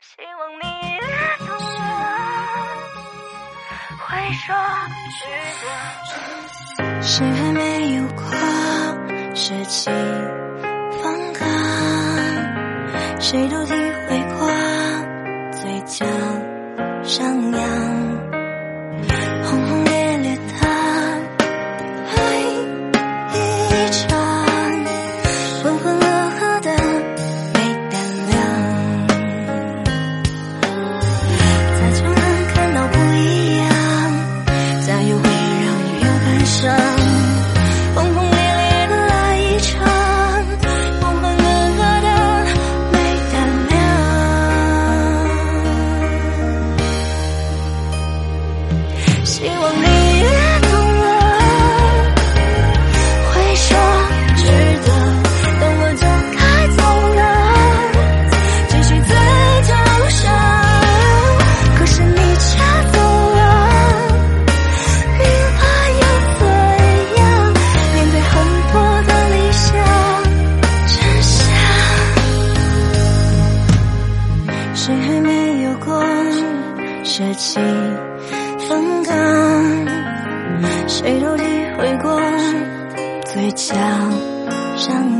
希望你也懂了，会说值得。谁还没有过舍弃放开？谁都体会过嘴角上扬。谁还没有过舍弃分隔，谁都体会过嘴角上扬。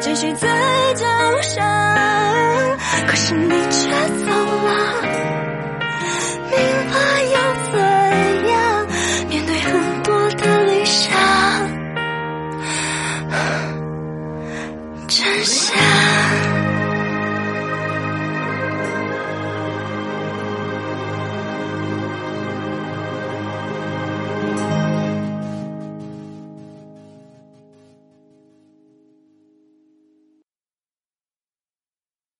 继续在脚下可是你却走了明白要怎样面对很多的理想真相。